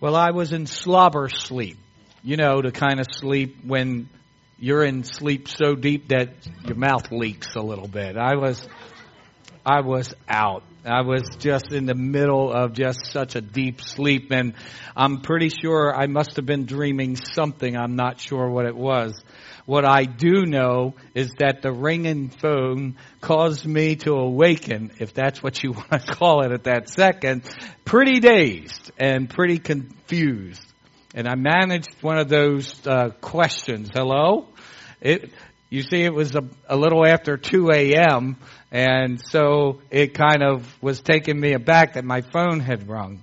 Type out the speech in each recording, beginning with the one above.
Well, I was in slobber sleep. You know, the kind of sleep when you're in sleep so deep that your mouth leaks a little bit. I was, I was out. I was just in the middle of just such a deep sleep and I'm pretty sure I must have been dreaming something. I'm not sure what it was. What I do know is that the ringing phone caused me to awaken, if that's what you want to call it at that second, pretty dazed and pretty confused. And I managed one of those uh, questions. Hello? It, you see, it was a, a little after 2 a.m., and so it kind of was taking me aback that my phone had rung.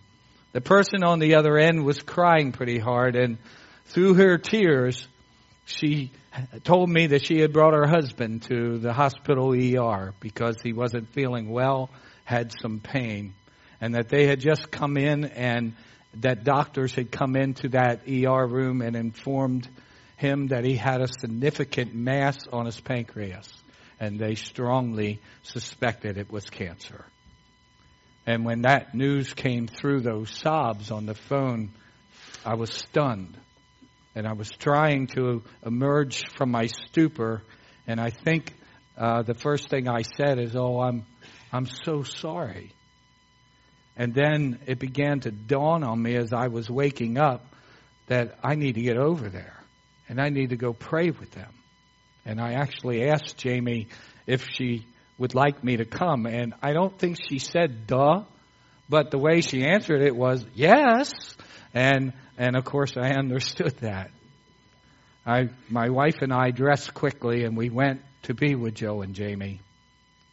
The person on the other end was crying pretty hard, and through her tears, she told me that she had brought her husband to the hospital ER because he wasn't feeling well, had some pain, and that they had just come in and that doctors had come into that ER room and informed him that he had a significant mass on his pancreas and they strongly suspected it was cancer. And when that news came through those sobs on the phone, I was stunned and I was trying to emerge from my stupor. And I think uh, the first thing I said is, "Oh, I'm, I'm so sorry." And then it began to dawn on me as I was waking up that I need to get over there and I need to go pray with them. And I actually asked Jamie if she would like me to come, and I don't think she said "duh," but the way she answered it was yes. And and of course, I understood that. I, my wife and I dressed quickly and we went to be with Joe and Jamie.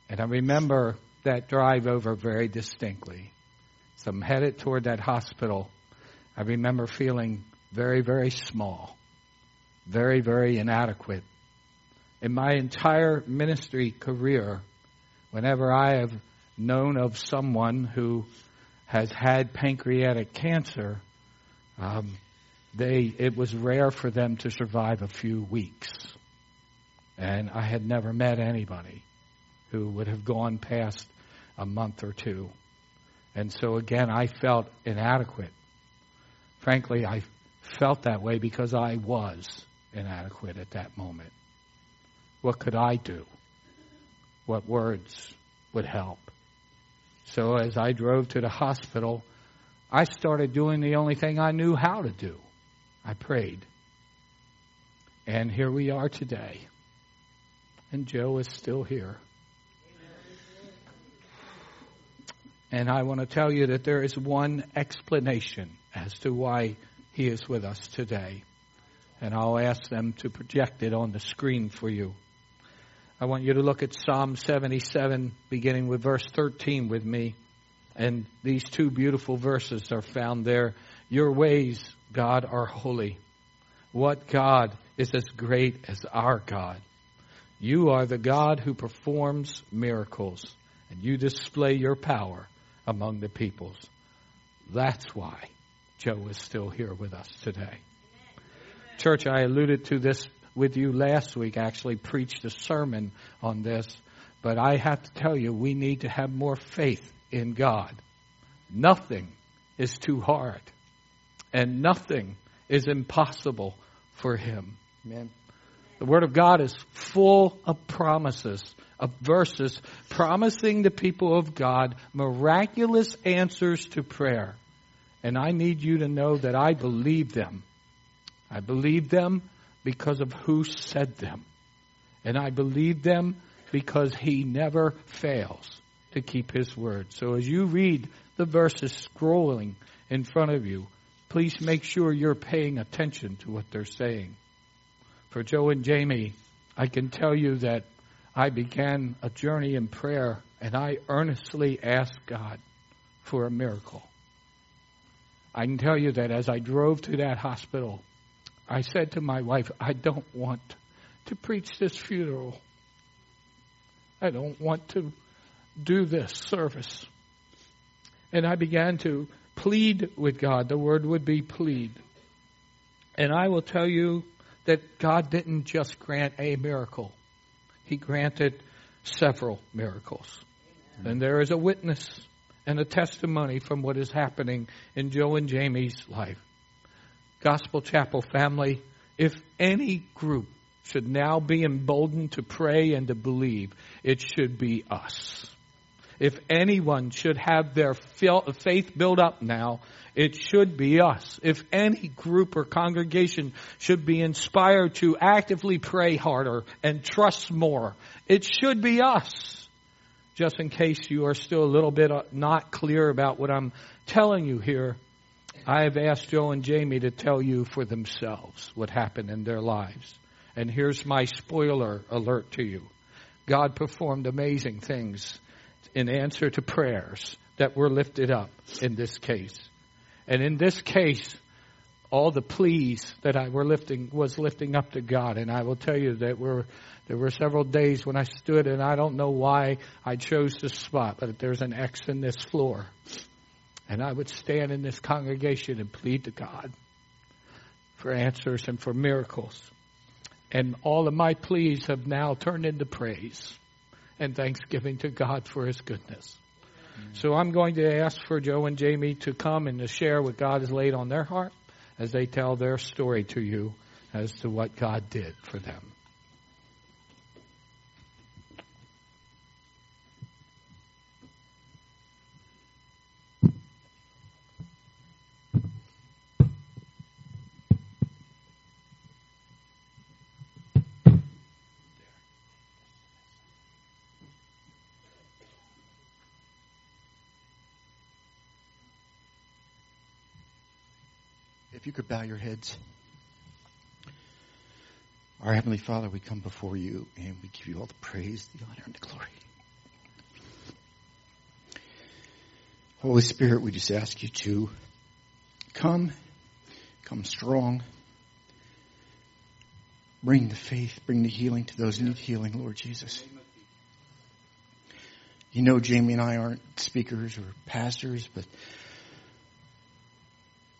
And I remember that drive over very distinctly. So I'm headed toward that hospital. I remember feeling very, very small, very, very inadequate. In my entire ministry career, whenever I have known of someone who has had pancreatic cancer, um, they it was rare for them to survive a few weeks. And I had never met anybody who would have gone past a month or two. And so again, I felt inadequate. Frankly, I felt that way because I was inadequate at that moment. What could I do? What words would help? So as I drove to the hospital, I started doing the only thing I knew how to do. I prayed. And here we are today. And Joe is still here. And I want to tell you that there is one explanation as to why he is with us today. And I'll ask them to project it on the screen for you. I want you to look at Psalm 77, beginning with verse 13 with me. And these two beautiful verses are found there. Your ways, God, are holy. What God is as great as our God? You are the God who performs miracles, and you display your power among the peoples. That's why Joe is still here with us today. Church, I alluded to this with you last week, I actually preached a sermon on this, but I have to tell you, we need to have more faith in God. Nothing is too hard, and nothing is impossible for Him. Amen. The Word of God is full of promises, of verses promising the people of God miraculous answers to prayer. And I need you to know that I believe them. I believe them because of who said them. And I believe them because He never fails to keep His word. So as you read the verses scrolling in front of you, please make sure you're paying attention to what they're saying. For Joe and Jamie, I can tell you that I began a journey in prayer and I earnestly asked God for a miracle. I can tell you that as I drove to that hospital, I said to my wife, I don't want to preach this funeral. I don't want to do this service. And I began to plead with God. The word would be plead. And I will tell you that God didn't just grant a miracle, He granted several miracles. And there is a witness and a testimony from what is happening in Joe and Jamie's life. Gospel Chapel family, if any group should now be emboldened to pray and to believe, it should be us. If anyone should have their faith built up now, it should be us. If any group or congregation should be inspired to actively pray harder and trust more, it should be us. Just in case you are still a little bit uh, not clear about what I'm telling you here, I have asked Joe and Jamie to tell you for themselves what happened in their lives. And here's my spoiler alert to you. God performed amazing things in answer to prayers that were lifted up in this case. And in this case, all the pleas that I were lifting was lifting up to God. And I will tell you that were, there were several days when I stood and I don't know why I chose this spot, but there's an X in this floor. And I would stand in this congregation and plead to God for answers and for miracles. And all of my pleas have now turned into praise and thanksgiving to God for His goodness. So I'm going to ask for Joe and Jamie to come and to share what God has laid on their heart as they tell their story to you as to what God did for them. Bow your heads. Our Heavenly Father, we come before you and we give you all the praise, the honor, and the glory. Holy Spirit, we just ask you to come, come strong. Bring the faith, bring the healing to those who need healing, Lord Jesus. You know, Jamie and I aren't speakers or pastors, but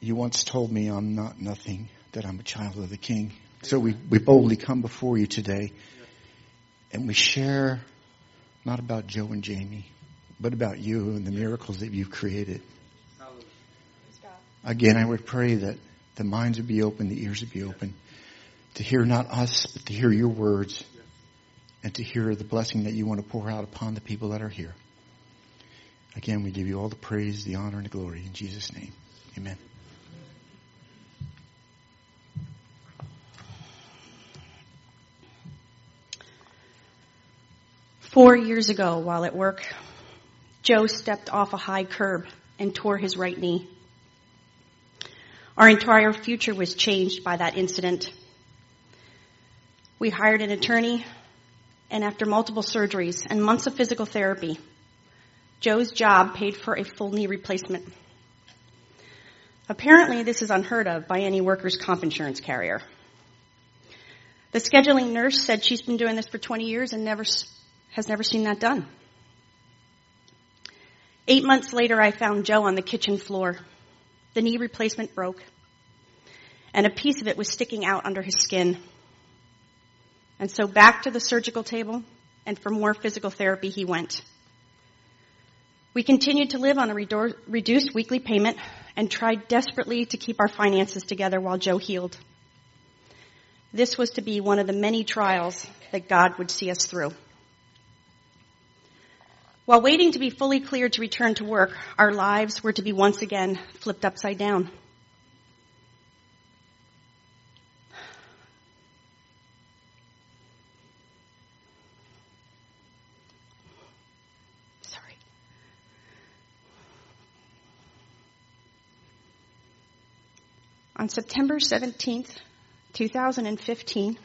you once told me I'm not nothing, that I'm a child of the King. So we, we boldly come before you today and we share not about Joe and Jamie, but about you and the miracles that you've created. Again, I would pray that the minds would be open, the ears would be open to hear not us, but to hear your words and to hear the blessing that you want to pour out upon the people that are here. Again, we give you all the praise, the honor, and the glory in Jesus' name. Amen. Four years ago, while at work, Joe stepped off a high curb and tore his right knee. Our entire future was changed by that incident. We hired an attorney, and after multiple surgeries and months of physical therapy, Joe's job paid for a full knee replacement. Apparently, this is unheard of by any workers' comp insurance carrier. The scheduling nurse said she's been doing this for 20 years and never has never seen that done. Eight months later, I found Joe on the kitchen floor. The knee replacement broke, and a piece of it was sticking out under his skin. And so back to the surgical table, and for more physical therapy, he went. We continued to live on a reduced weekly payment and tried desperately to keep our finances together while Joe healed. This was to be one of the many trials that God would see us through. While waiting to be fully cleared to return to work, our lives were to be once again flipped upside down. Sorry. On September 17th, 2015,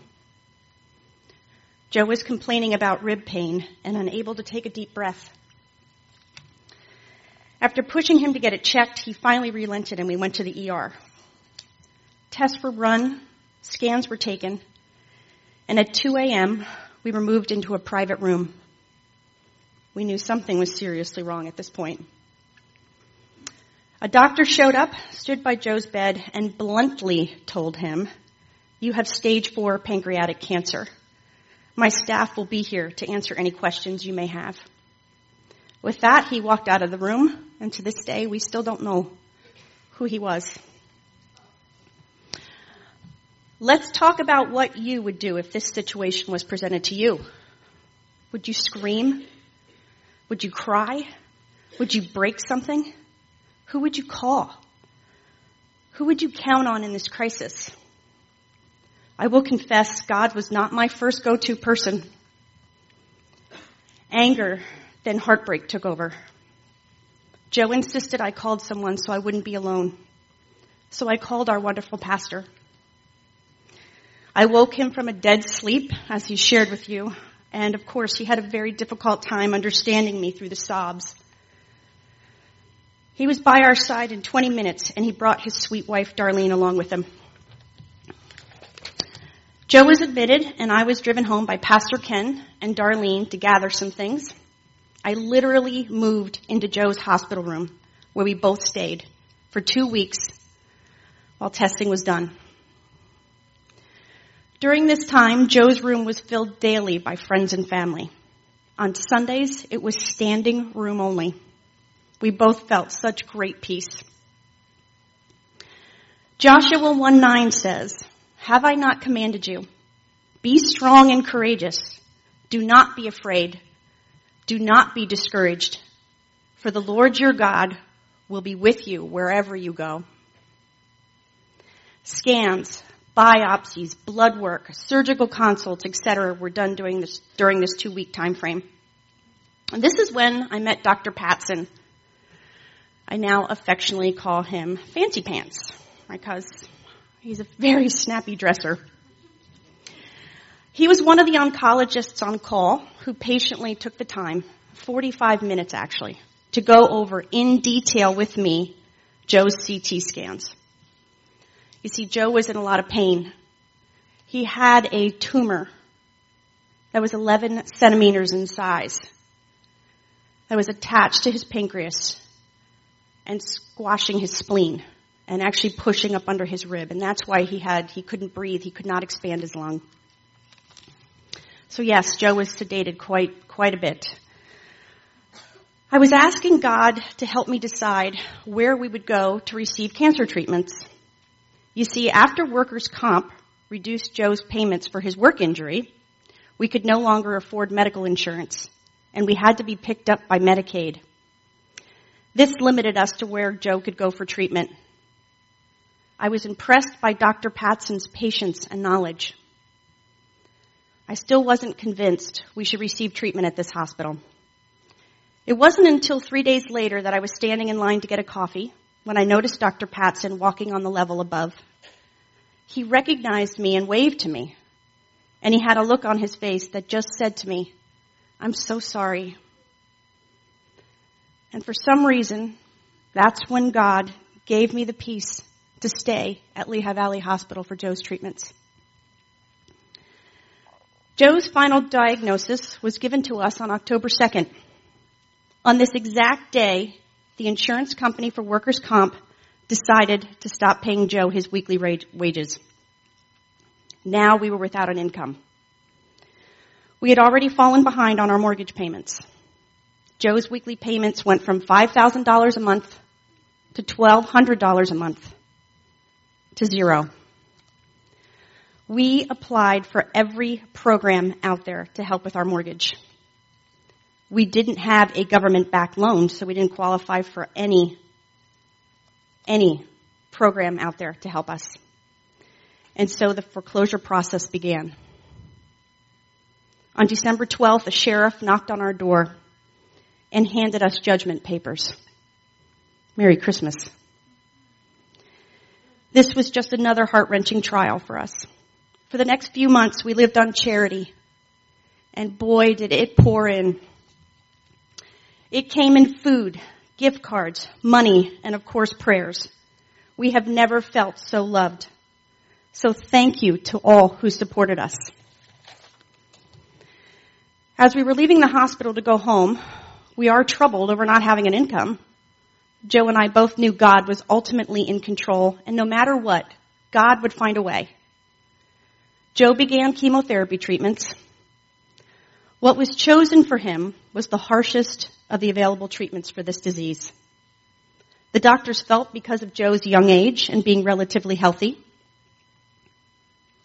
Joe was complaining about rib pain and unable to take a deep breath. After pushing him to get it checked, he finally relented and we went to the ER. Tests were run, scans were taken, and at 2 a.m., we were moved into a private room. We knew something was seriously wrong at this point. A doctor showed up, stood by Joe's bed, and bluntly told him, You have stage four pancreatic cancer. My staff will be here to answer any questions you may have. With that, he walked out of the room, and to this day, we still don't know who he was. Let's talk about what you would do if this situation was presented to you. Would you scream? Would you cry? Would you break something? Who would you call? Who would you count on in this crisis? I will confess God was not my first go-to person. Anger, then heartbreak took over. Joe insisted I called someone so I wouldn't be alone. So I called our wonderful pastor. I woke him from a dead sleep, as he shared with you, and of course he had a very difficult time understanding me through the sobs. He was by our side in 20 minutes, and he brought his sweet wife, Darlene, along with him. Joe was admitted, and I was driven home by Pastor Ken and Darlene to gather some things. I literally moved into Joe's hospital room, where we both stayed for two weeks while testing was done. During this time, Joe's room was filled daily by friends and family. On Sundays, it was standing room only. We both felt such great peace. Joshua 1 9 says, Have I not commanded you? Be strong and courageous. Do not be afraid. Do not be discouraged. For the Lord your God will be with you wherever you go. Scans, biopsies, blood work, surgical consults, etc. were done during this, during this two week time frame. And this is when I met Dr. Patson. I now affectionately call him Fancy Pants because he's a very snappy dresser. He was one of the oncologists on call who patiently took the time, 45 minutes actually, to go over in detail with me Joe's CT scans. You see, Joe was in a lot of pain. He had a tumor that was 11 centimeters in size that was attached to his pancreas and squashing his spleen and actually pushing up under his rib. And that's why he had, he couldn't breathe. He could not expand his lung. So yes, Joe was sedated quite, quite a bit. I was asking God to help me decide where we would go to receive cancer treatments. You see, after workers' comp reduced Joe's payments for his work injury, we could no longer afford medical insurance, and we had to be picked up by Medicaid. This limited us to where Joe could go for treatment. I was impressed by Dr. Patson's patience and knowledge. I still wasn't convinced we should receive treatment at this hospital. It wasn't until three days later that I was standing in line to get a coffee when I noticed Dr. Patson walking on the level above. He recognized me and waved to me. And he had a look on his face that just said to me, I'm so sorry. And for some reason, that's when God gave me the peace to stay at Lehigh Valley Hospital for Joe's treatments. Joe's final diagnosis was given to us on October 2nd. On this exact day, the insurance company for workers' comp decided to stop paying Joe his weekly wages. Now we were without an income. We had already fallen behind on our mortgage payments. Joe's weekly payments went from $5,000 a month to $1,200 a month to zero. We applied for every program out there to help with our mortgage. We didn't have a government backed loan, so we didn't qualify for any, any program out there to help us. And so the foreclosure process began. On December 12th, a sheriff knocked on our door and handed us judgment papers. Merry Christmas. This was just another heart wrenching trial for us. For the next few months, we lived on charity. And boy, did it pour in. It came in food, gift cards, money, and of course prayers. We have never felt so loved. So thank you to all who supported us. As we were leaving the hospital to go home, we are troubled over not having an income. Joe and I both knew God was ultimately in control, and no matter what, God would find a way. Joe began chemotherapy treatments. What was chosen for him was the harshest of the available treatments for this disease. The doctors felt because of Joe's young age and being relatively healthy.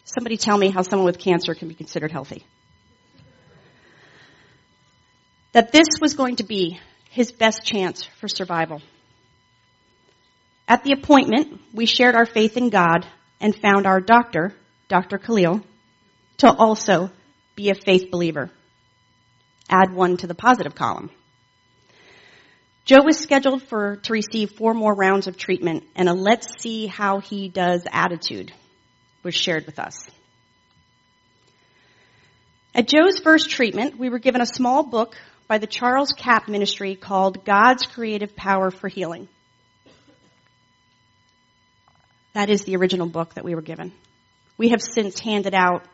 Somebody tell me how someone with cancer can be considered healthy. That this was going to be his best chance for survival. At the appointment, we shared our faith in God and found our doctor, Dr. Khalil, to also be a faith believer. Add one to the positive column. Joe was scheduled for, to receive four more rounds of treatment and a let's see how he does attitude was shared with us. At Joe's first treatment, we were given a small book by the Charles Capps Ministry called God's Creative Power for Healing. That is the original book that we were given. We have since handed out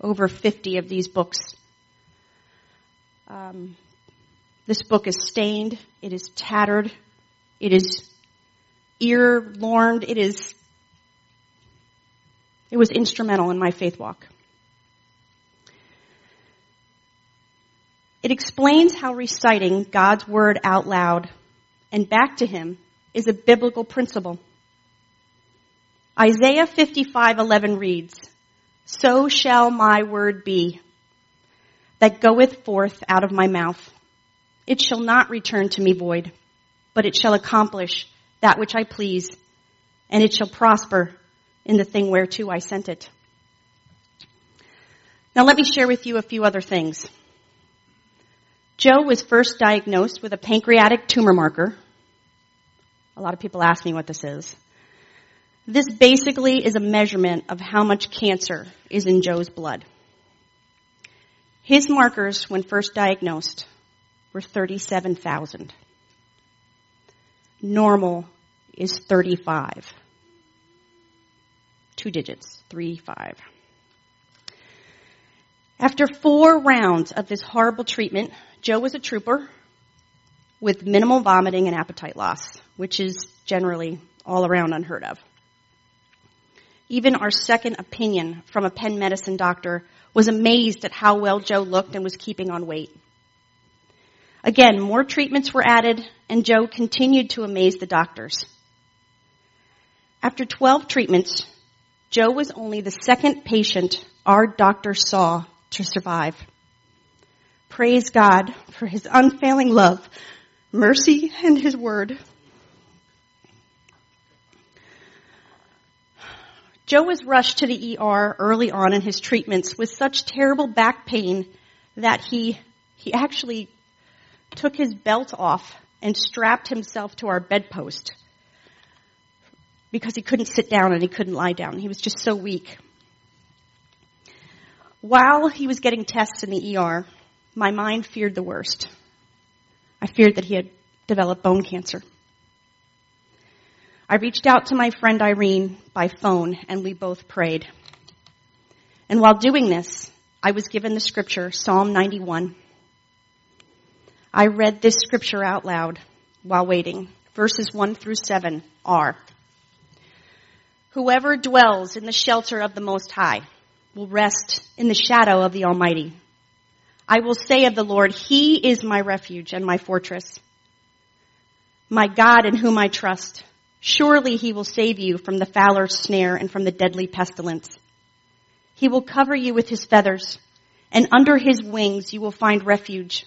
over 50 of these books. Um, this book is stained. It is tattered. It is ear-lorned. It is, it was instrumental in my faith walk. It explains how reciting God's word out loud and back to Him is a biblical principle. Isaiah 55:11 reads, "So shall my word be that goeth forth out of my mouth. It shall not return to me void, but it shall accomplish that which I please, and it shall prosper in the thing whereto I sent it. Now let me share with you a few other things. Joe was first diagnosed with a pancreatic tumor marker. A lot of people ask me what this is. This basically is a measurement of how much cancer is in Joe's blood. His markers, when first diagnosed, were 37,000. Normal is 35. Two digits, three, five. After four rounds of this horrible treatment, Joe was a trooper with minimal vomiting and appetite loss, which is generally all around unheard of. Even our second opinion from a Penn medicine doctor was amazed at how well Joe looked and was keeping on weight. Again, more treatments were added, and Joe continued to amaze the doctors. After 12 treatments, Joe was only the second patient our doctor saw to survive. Praise God for his unfailing love, mercy, and his word. Joe was rushed to the ER early on in his treatments with such terrible back pain that he, he actually took his belt off and strapped himself to our bedpost because he couldn't sit down and he couldn't lie down. He was just so weak. While he was getting tests in the ER, my mind feared the worst. I feared that he had developed bone cancer. I reached out to my friend Irene by phone and we both prayed. And while doing this, I was given the scripture, Psalm 91. I read this scripture out loud while waiting. Verses 1 through 7 are, Whoever dwells in the shelter of the Most High will rest in the shadow of the Almighty. I will say of the Lord, He is my refuge and my fortress, my God in whom I trust. Surely He will save you from the fowler's snare and from the deadly pestilence. He will cover you with His feathers, and under His wings you will find refuge.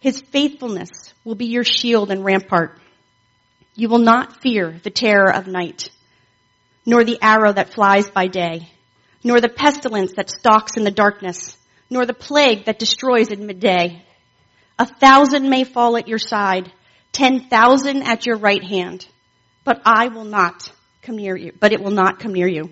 His faithfulness will be your shield and rampart. You will not fear the terror of night, nor the arrow that flies by day, nor the pestilence that stalks in the darkness, nor the plague that destroys in midday. A thousand may fall at your side, ten thousand at your right hand, but I will not come near you, but it will not come near you.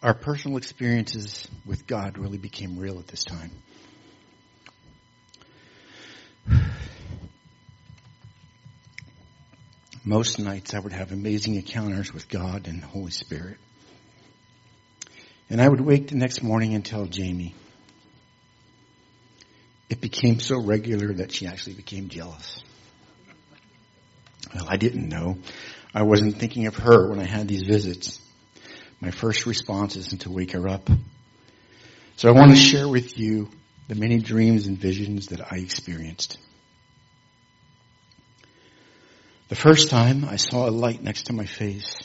Our personal experiences with God really became real at this time. Most nights I would have amazing encounters with God and the Holy Spirit. And I would wake the next morning and tell Jamie. It became so regular that she actually became jealous. Well, I didn't know. I wasn't thinking of her when I had these visits. My first response isn't to wake her up. So I want to share with you the many dreams and visions that I experienced. The first time I saw a light next to my face,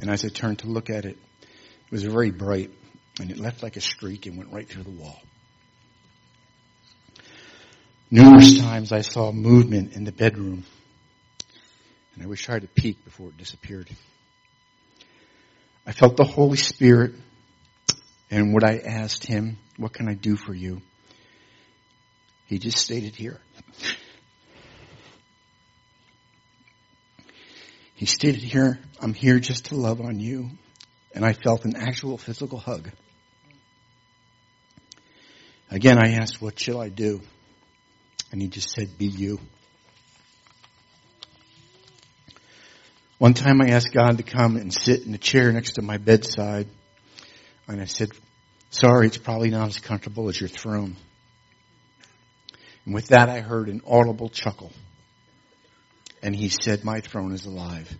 and as I turned to look at it, it was very bright, and it left like a streak and went right through the wall. Numerous times I saw movement in the bedroom, and I would try to peek before it disappeared. I felt the Holy Spirit, and when I asked him, what can I do for you? He just stated here. He stated here, I'm here just to love on you. And I felt an actual physical hug. Again, I asked, what shall I do? And he just said, be you. One time I asked God to come and sit in the chair next to my bedside. And I said, sorry, it's probably not as comfortable as your throne. And with that I heard an audible chuckle. And he said, my throne is alive.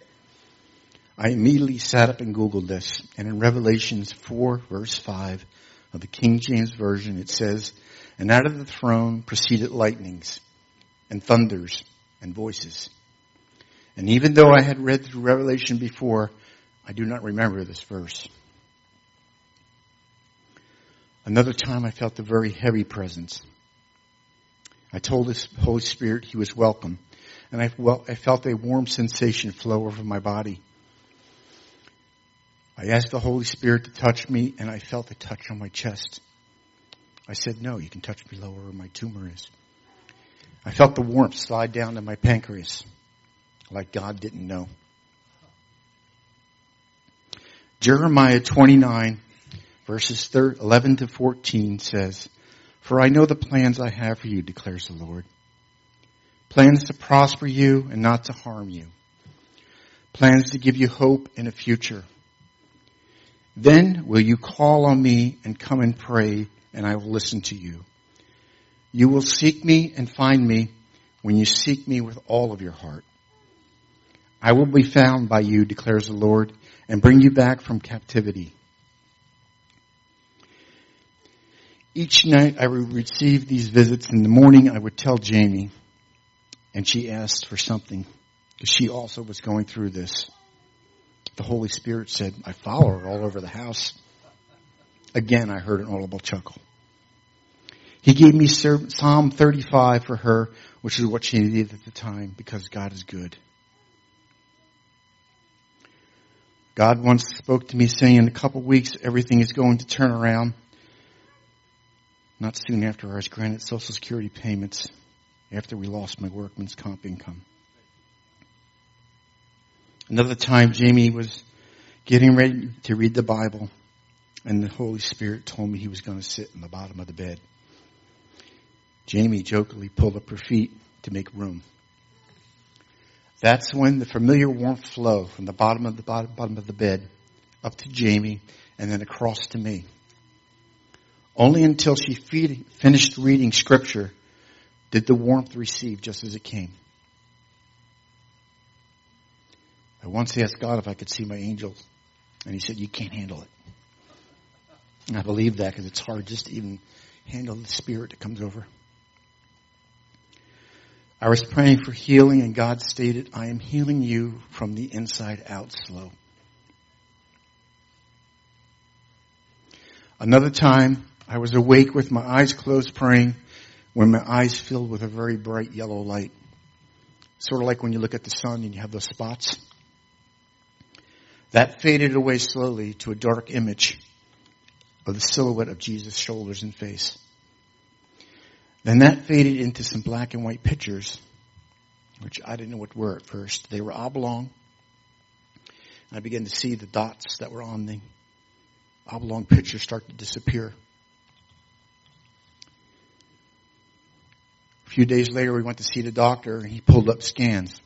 I immediately sat up and Googled this. And in Revelations 4 verse 5 of the King James Version, it says, and out of the throne proceeded lightnings and thunders and voices. And even though I had read through Revelation before, I do not remember this verse. Another time I felt a very heavy presence. I told the Holy Spirit he was welcome. And I, well, I felt a warm sensation flow over my body. I asked the Holy Spirit to touch me and I felt a touch on my chest. I said, no, you can touch me lower where my tumor is. I felt the warmth slide down to my pancreas like God didn't know. Jeremiah 29 verses 11 to 14 says, For I know the plans I have for you, declares the Lord. Plans to prosper you and not to harm you. Plans to give you hope and a future. Then will you call on me and come and pray and I will listen to you. You will seek me and find me when you seek me with all of your heart. I will be found by you, declares the Lord, and bring you back from captivity. Each night I would receive these visits. In the morning I would tell Jamie, and she asked for something, she also was going through this. The Holy Spirit said, I follow her all over the house. Again, I heard an audible chuckle. He gave me Psalm 35 for her, which is what she needed at the time, because God is good. God once spoke to me saying in a couple weeks everything is going to turn around. Not soon after I was granted Social Security payments after we lost my workman's comp income. Another time Jamie was getting ready to read the Bible and the Holy Spirit told me he was going to sit in the bottom of the bed. Jamie jokingly pulled up her feet to make room. That's when the familiar warmth flowed from the bottom of the bottom, bottom of the bed up to Jamie and then across to me. Only until she feed, finished reading scripture did the warmth receive just as it came. I once asked God if I could see my angels and he said, you can't handle it. And I believe that because it's hard just to even handle the spirit that comes over. I was praying for healing and God stated, I am healing you from the inside out slow. Another time, I was awake with my eyes closed praying when my eyes filled with a very bright yellow light. Sort of like when you look at the sun and you have those spots. That faded away slowly to a dark image of the silhouette of Jesus' shoulders and face. Then that faded into some black and white pictures, which I didn't know what were at first. They were oblong. I began to see the dots that were on the oblong pictures start to disappear. A few days later, we went to see the doctor, and he pulled up scans,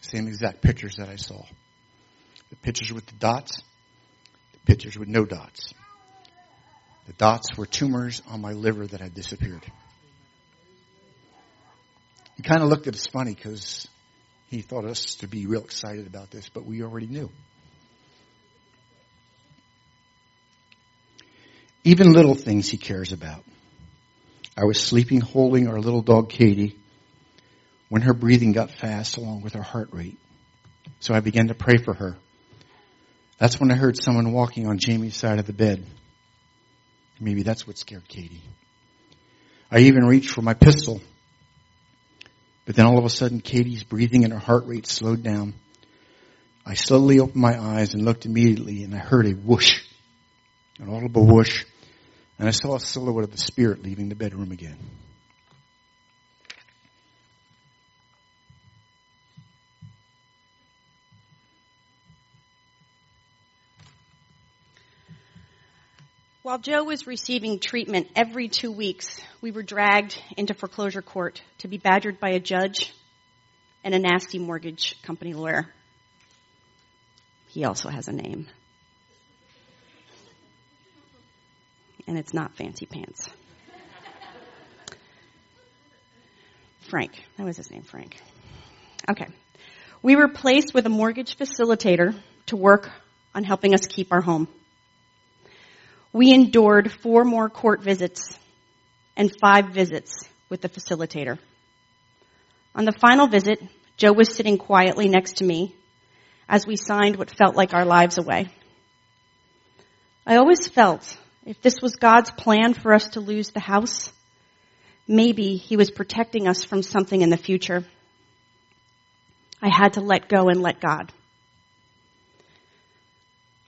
same exact pictures that I saw. The pictures with the dots, the pictures with no dots. The dots were tumors on my liver that had disappeared. He kind of looked at us funny because He thought us to be real excited about this, but we already knew. Even little things he cares about. I was sleeping holding our little dog Katie when her breathing got fast along with her heart rate. So I began to pray for her. That's when I heard someone walking on Jamie's side of the bed. Maybe that's what scared Katie. I even reached for my pistol. But then all of a sudden Katie's breathing and her heart rate slowed down. I slowly opened my eyes and looked immediately and I heard a whoosh, an audible whoosh, and I saw a silhouette of the spirit leaving the bedroom again. While Joe was receiving treatment every two weeks, we were dragged into foreclosure court to be badgered by a judge and a nasty mortgage company lawyer. He also has a name. And it's not fancy pants. Frank. That was his name, Frank. Okay. We were placed with a mortgage facilitator to work on helping us keep our home. We endured four more court visits and five visits with the facilitator. On the final visit, Joe was sitting quietly next to me as we signed what felt like our lives away. I always felt if this was God's plan for us to lose the house, maybe he was protecting us from something in the future. I had to let go and let God.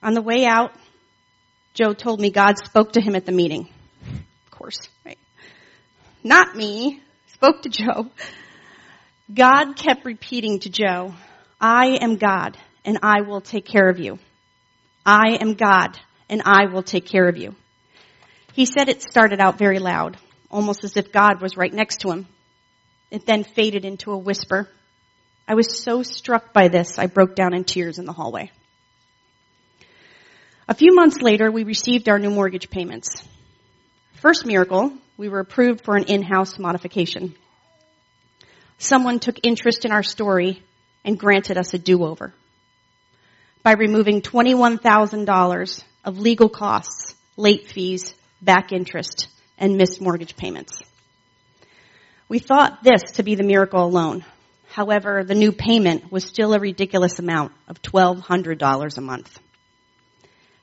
On the way out, Joe told me God spoke to him at the meeting. Of course, right? Not me. Spoke to Joe. God kept repeating to Joe, I am God and I will take care of you. I am God and I will take care of you. He said it started out very loud, almost as if God was right next to him. It then faded into a whisper. I was so struck by this, I broke down in tears in the hallway. A few months later, we received our new mortgage payments. First miracle, we were approved for an in-house modification. Someone took interest in our story and granted us a do-over by removing $21,000 of legal costs, late fees, back interest, and missed mortgage payments. We thought this to be the miracle alone. However, the new payment was still a ridiculous amount of $1,200 a month.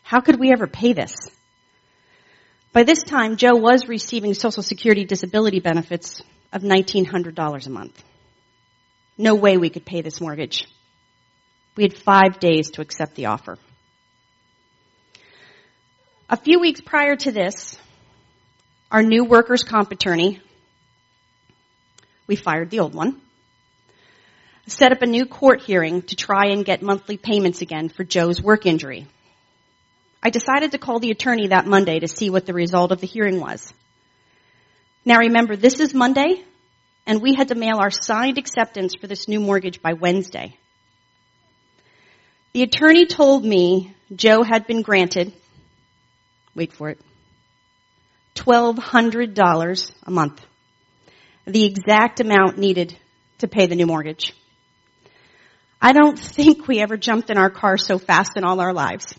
How could we ever pay this? By this time, Joe was receiving Social Security disability benefits of $1,900 a month. No way we could pay this mortgage. We had five days to accept the offer. A few weeks prior to this, our new workers' comp attorney, we fired the old one, set up a new court hearing to try and get monthly payments again for Joe's work injury. I decided to call the attorney that Monday to see what the result of the hearing was. Now remember, this is Monday, and we had to mail our signed acceptance for this new mortgage by Wednesday. The attorney told me Joe had been granted, wait for it, $1,200 a month. The exact amount needed to pay the new mortgage. I don't think we ever jumped in our car so fast in all our lives.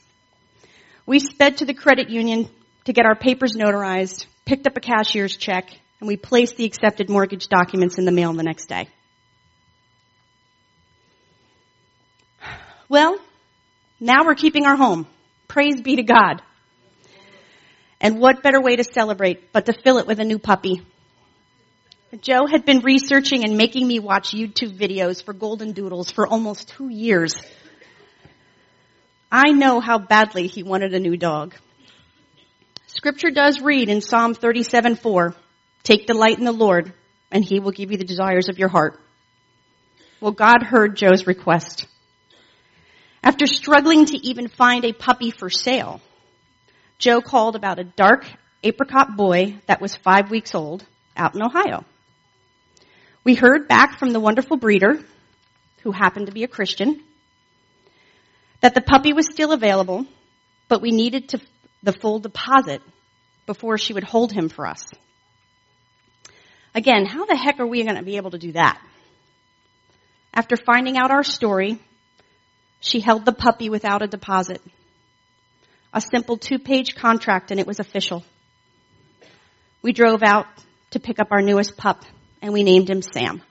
We sped to the credit union to get our papers notarized, picked up a cashier's check, and we placed the accepted mortgage documents in the mail the next day. Well, now we're keeping our home. Praise be to God. And what better way to celebrate but to fill it with a new puppy? Joe had been researching and making me watch YouTube videos for golden doodles for almost two years. I know how badly he wanted a new dog. Scripture does read in Psalm 37, 4, take delight in the Lord and he will give you the desires of your heart. Well, God heard Joe's request. After struggling to even find a puppy for sale, Joe called about a dark apricot boy that was five weeks old out in Ohio. We heard back from the wonderful breeder, who happened to be a Christian, that the puppy was still available, but we needed to, the full deposit before she would hold him for us. Again, how the heck are we going to be able to do that? After finding out our story, she held the puppy without a deposit. A simple two page contract and it was official. We drove out to pick up our newest pup and we named him Sam.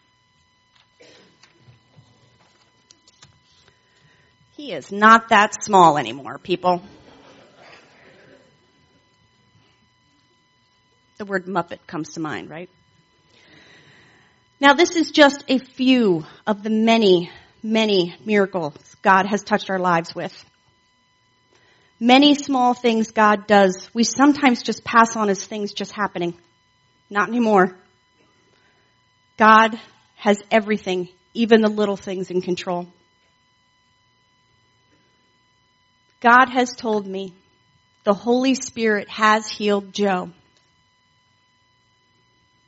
He is not that small anymore, people. The word Muppet comes to mind, right? Now this is just a few of the many, many miracles God has touched our lives with. Many small things God does, we sometimes just pass on as things just happening. Not anymore. God has everything, even the little things in control. God has told me the Holy Spirit has healed Joe.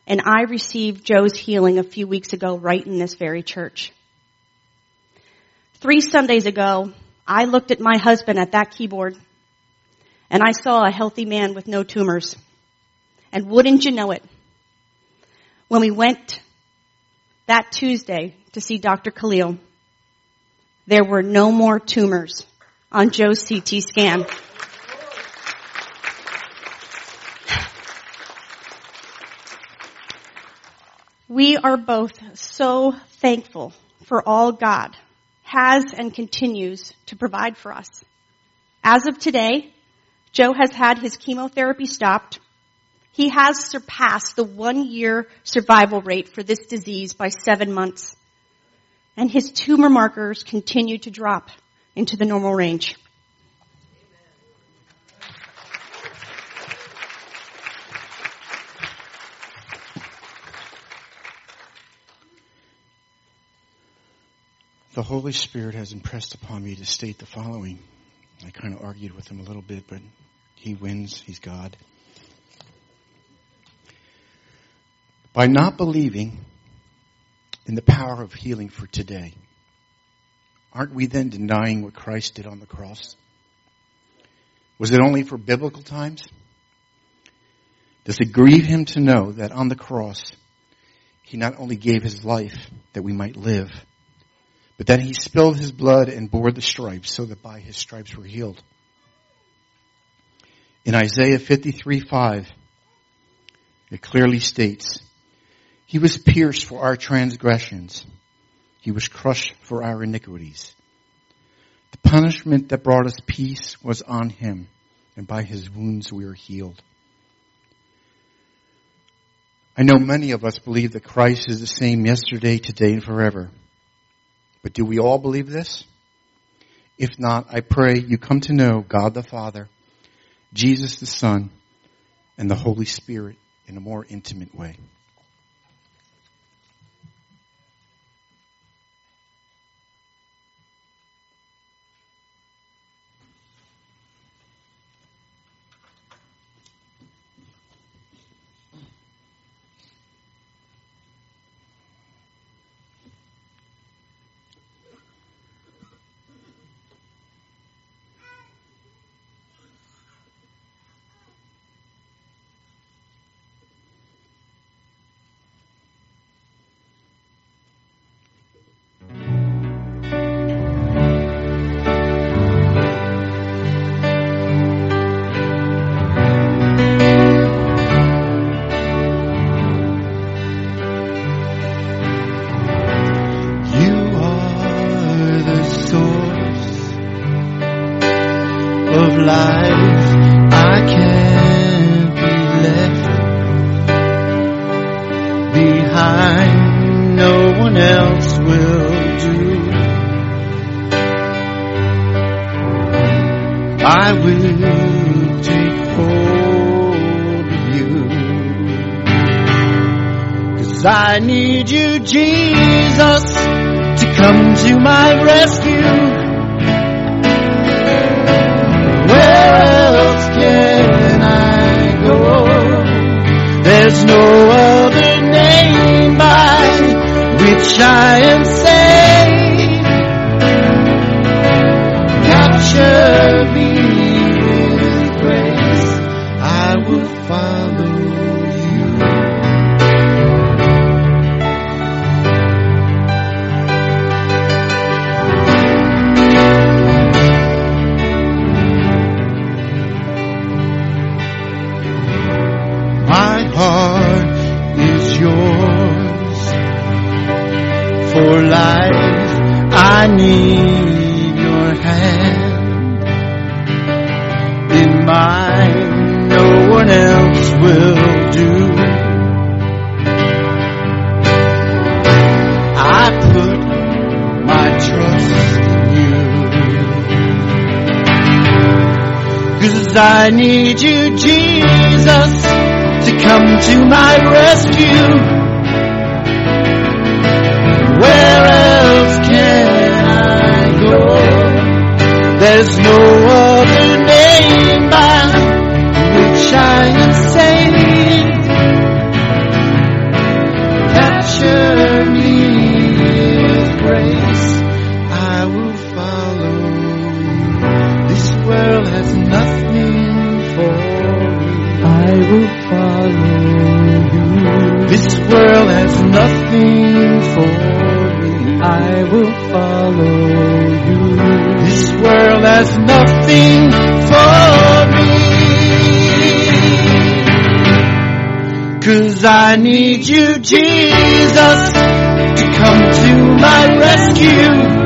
And I received Joe's healing a few weeks ago right in this very church. Three Sundays ago, I looked at my husband at that keyboard and I saw a healthy man with no tumors. And wouldn't you know it? When we went that Tuesday to see Dr. Khalil, there were no more tumors on Joe's CT scan. We are both so thankful for all God has and continues to provide for us. As of today, Joe has had his chemotherapy stopped. He has surpassed the one year survival rate for this disease by seven months. And his tumor markers continue to drop into the normal range. The Holy Spirit has impressed upon me to state the following. I kind of argued with him a little bit, but he wins. He's God. By not believing in the power of healing for today, aren't we then denying what Christ did on the cross? Was it only for biblical times? Does it grieve him to know that on the cross, he not only gave his life that we might live, but that he spilled his blood and bore the stripes so that by his stripes we're healed. In Isaiah 53, 5, it clearly states, He was pierced for our transgressions. He was crushed for our iniquities. The punishment that brought us peace was on him, and by his wounds we are healed. I know many of us believe that Christ is the same yesterday, today, and forever. But do we all believe this? If not, I pray you come to know God the Father, Jesus the Son, and the Holy Spirit in a more intimate way. Life. I can't be left behind. No one else will do. I will take hold of you. Cause I need you, Jesus, to come to my rescue. Which I need your hand in mine. No one else will do. I put my trust in you. Cause I need you, Jesus, to come to my rescue. There's no other name by which I am saved. Capture me with grace. I will follow. This world has nothing for me. I will follow you. This world has nothing has nothing for me. Cause I need you, Jesus, to come to my rescue.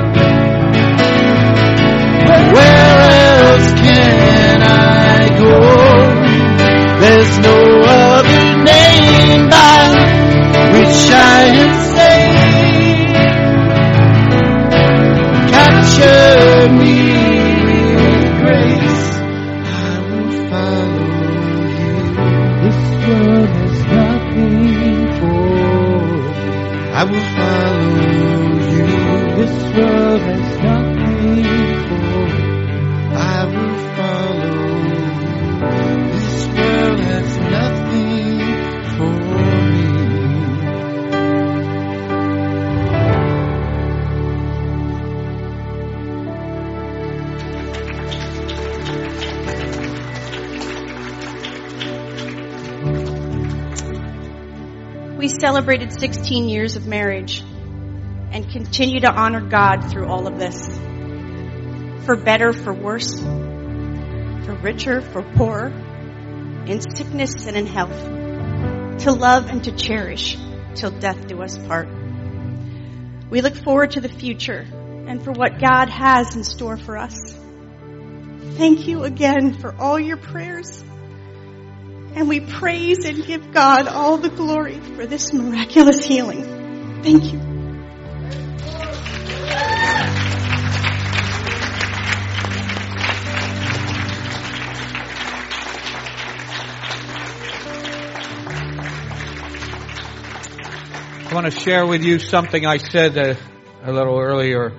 16 years of marriage and continue to honor God through all of this. For better, for worse, for richer, for poorer, in sickness and in health, to love and to cherish till death do us part. We look forward to the future and for what God has in store for us. Thank you again for all your prayers. And we praise and give God all the glory for this miraculous healing. Thank you. I want to share with you something I said a, a little earlier.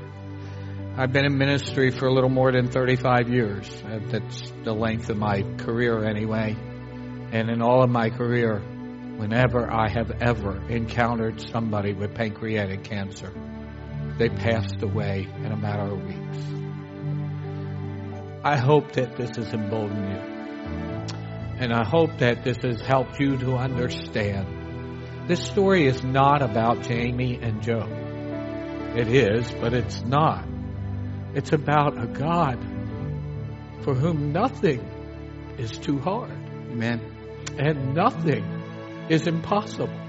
I've been in ministry for a little more than 35 years. Uh, That's the length of my career anyway. And in all of my career, whenever I have ever encountered somebody with pancreatic cancer, they passed away in a matter of weeks. I hope that this has emboldened you. And I hope that this has helped you to understand this story is not about Jamie and Joe. It is, but it's not. It's about a God for whom nothing is too hard Amen. And nothing is impossible.